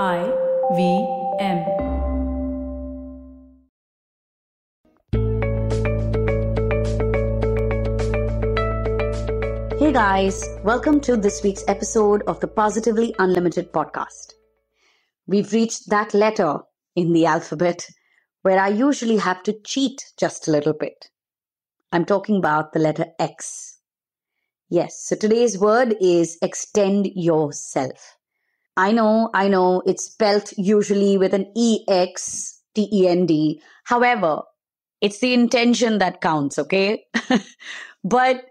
I V M. Hey guys, welcome to this week's episode of the Positively Unlimited podcast. We've reached that letter in the alphabet where I usually have to cheat just a little bit. I'm talking about the letter X. Yes, so today's word is extend yourself. I know, I know, it's spelt usually with an E X T E N D. However, it's the intention that counts, okay? but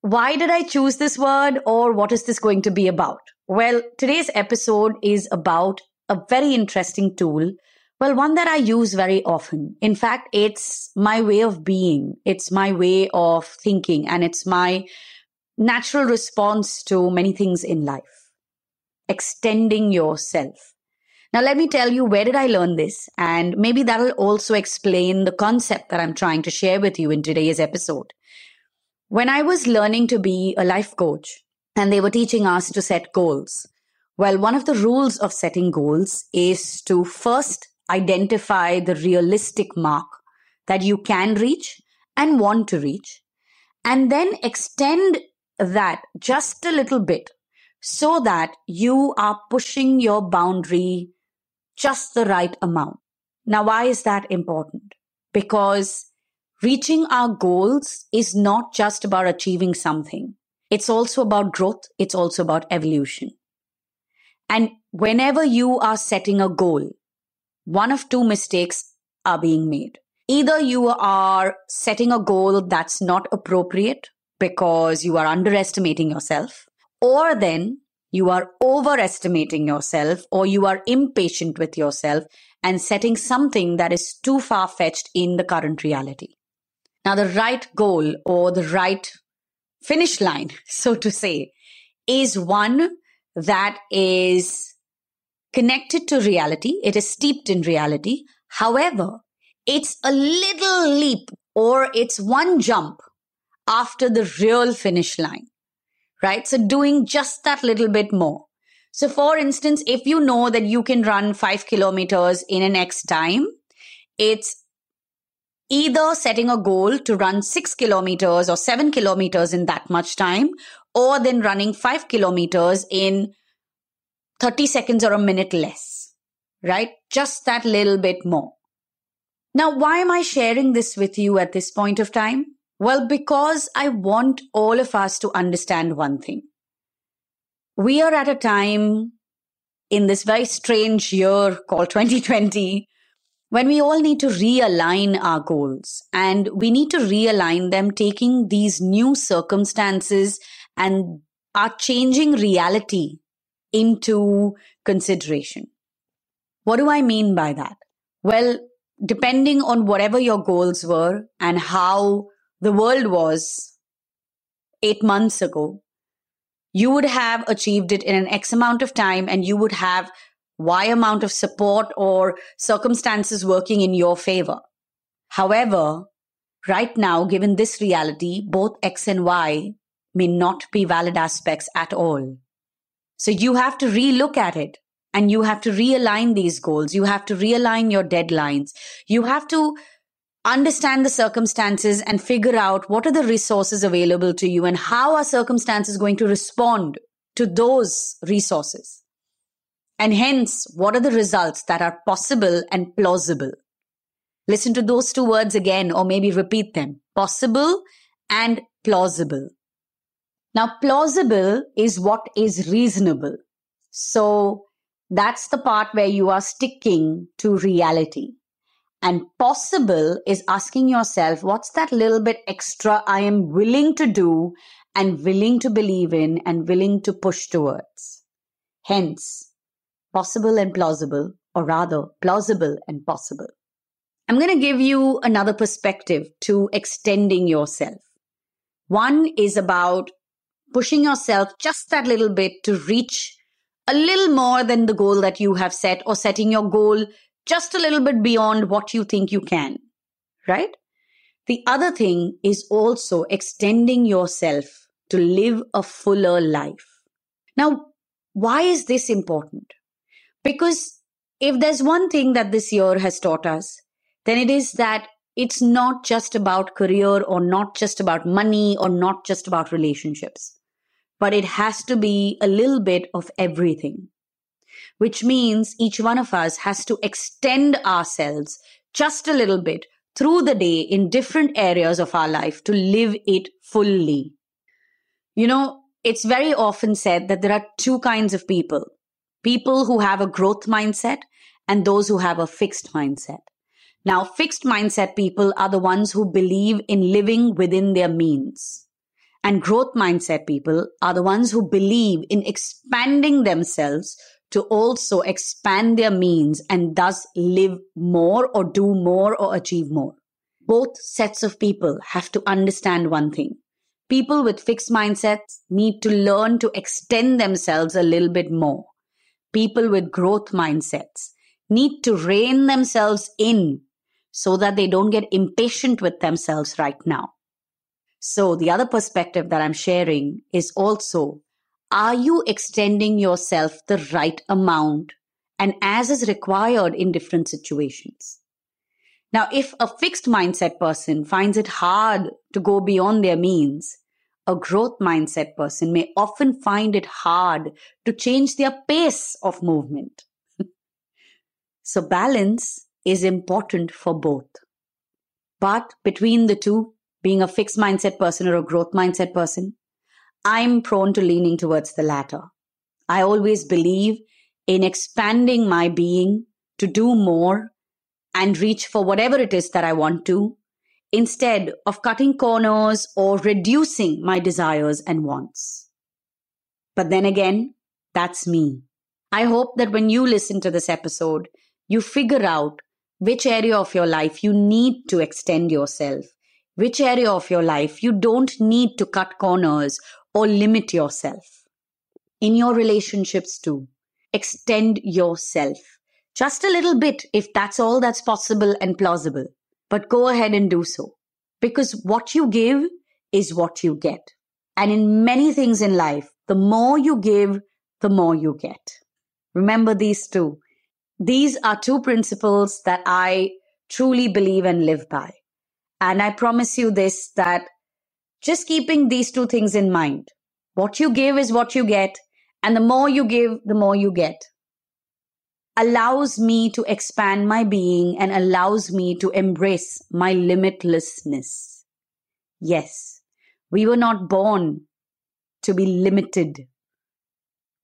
why did I choose this word or what is this going to be about? Well, today's episode is about a very interesting tool. Well, one that I use very often. In fact, it's my way of being. It's my way of thinking and it's my natural response to many things in life. Extending yourself. Now, let me tell you where did I learn this? And maybe that'll also explain the concept that I'm trying to share with you in today's episode. When I was learning to be a life coach and they were teaching us to set goals, well, one of the rules of setting goals is to first identify the realistic mark that you can reach and want to reach, and then extend that just a little bit so that you are pushing your boundary just the right amount. Now, why is that important? Because reaching our goals is not just about achieving something. It's also about growth. It's also about evolution. And whenever you are setting a goal, one of two mistakes are being made. Either you are setting a goal that's not appropriate because you are underestimating yourself, or then you are overestimating yourself or you are impatient with yourself and setting something that is too far fetched in the current reality. Now, the right goal or the right finish line, so to say, is one that is connected to reality. It is steeped in reality. However, it's a little leap or it's one jump after the real finish line right? So doing just that little bit more. So for instance, if you know that you can run five kilometers in an X time, it's either setting a goal to run six kilometers or seven kilometers in that much time, or then running five kilometers in 30 seconds or a minute less, right? Just that little bit more. Now, why am I sharing this with you at this point of time? Well, because I want all of us to understand one thing. We are at a time in this very strange year called 2020 when we all need to realign our goals and we need to realign them taking these new circumstances and our changing reality into consideration. What do I mean by that? Well, depending on whatever your goals were and how the world was eight months ago, you would have achieved it in an X amount of time and you would have Y amount of support or circumstances working in your favor. However, right now, given this reality, both X and Y may not be valid aspects at all. So you have to relook at it and you have to realign these goals. You have to realign your deadlines. You have to understand the circumstances and figure out what are the resources available to you and how are circumstances going to respond to those resources. And hence, what are the results that are possible and plausible? Listen to those two words again, or maybe repeat them possible and plausible. Now, plausible is what is reasonable. So, that's the part where you are sticking to reality. And possible is asking yourself, what's that little bit extra I am willing to do and willing to believe in and willing to push towards? Hence, possible and plausible, or rather, plausible and possible. I'm going to give you another perspective to extending yourself. One is about pushing yourself just that little bit to reach a little more than the goal that you have set or setting your goal just a little bit beyond what you think you can, right? The other thing is also extending yourself to live a fuller life. Now, why is this important? Because if there's one thing that this year has taught us, then it is that it's not just about career or not just about money or not just about relationships, but it has to be a little bit of everything, which means each one of us has to extend ourselves just a little bit through the day in different areas of our life to live it fully. You know, it's very often said that there are two kinds of people people who have a growth mindset and those who have a fixed mindset. Now, fixed mindset people are the ones who believe in living within their means. And growth mindset people are the ones who believe in expanding themselves to also expand their means and thus live more or do more or achieve more. Both sets of people have to understand one thing. People with fixed mindsets need to learn to extend themselves a little bit more. People with growth mindsets need to rein themselves in so that they don't get impatient with themselves right now. So, the other perspective that I'm sharing is also are you extending yourself the right amount and as is required in different situations? Now, if a fixed mindset person finds it hard to go beyond their means, a growth mindset person may often find it hard to change their pace of movement. so, balance is important for both. But between the two, being a fixed mindset person or a growth mindset person, I'm prone to leaning towards the latter. I always believe in expanding my being to do more and reach for whatever it is that I want to, instead of cutting corners or reducing my desires and wants. But then again, that's me. I hope that when you listen to this episode, you figure out which area of your life you need to extend yourself, which area of your life you don't need to cut corners or limit yourself. In your relationships too, extend yourself just a little bit if that's all that's possible and plausible. But go ahead and do so because what you give is what you get. And in many things in life, the more you give, the more you get. Remember these two. These are two principles that I truly believe and live by. And I promise you this that just keeping these two things in mind. What you give is what you get, and the more you give, the more you get. Allows me to expand my being and allows me to embrace my limitlessness. Yes, we were not born to be limited.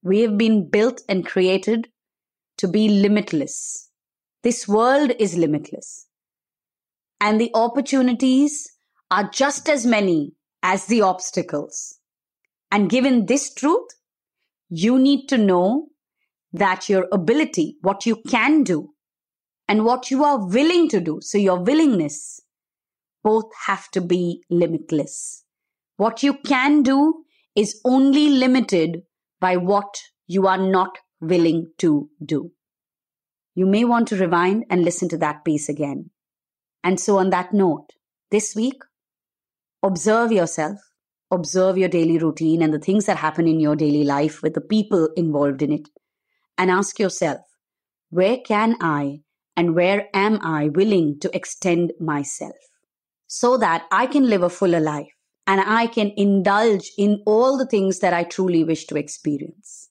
We have been built and created to be limitless. This world is limitless. And the opportunities are just as many as the obstacles. And given this truth, you need to know that your ability, what you can do, and what you are willing to do, so your willingness, both have to be limitless. What you can do is only limited by what you are not willing to do. You may want to rewind and listen to that piece again. And so, on that note, this week, observe yourself, observe your daily routine and the things that happen in your daily life with the people involved in it, and ask yourself, where can I and where am I willing to extend myself so that I can live a fuller life and I can indulge in all the things that I truly wish to experience?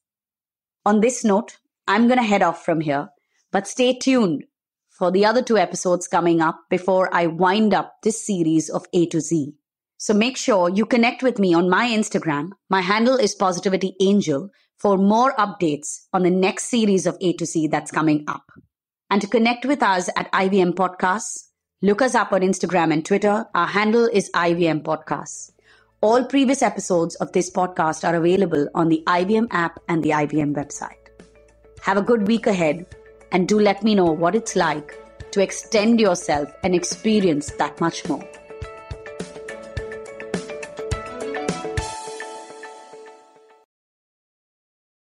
On this note, I'm going to head off from here, but stay tuned for the other two episodes coming up before I wind up this series of A to Z. So make sure you connect with me on my Instagram. My handle is Positivity Angel for more updates on the next series of A to Z that's coming up. And to connect with us at IVM Podcasts, look us up on Instagram and Twitter. Our handle is IVM Podcasts. All previous episodes of this podcast are available on the IVM app and the IVM website. Have a good week ahead and do let me know what it's like to extend yourself and experience that much more.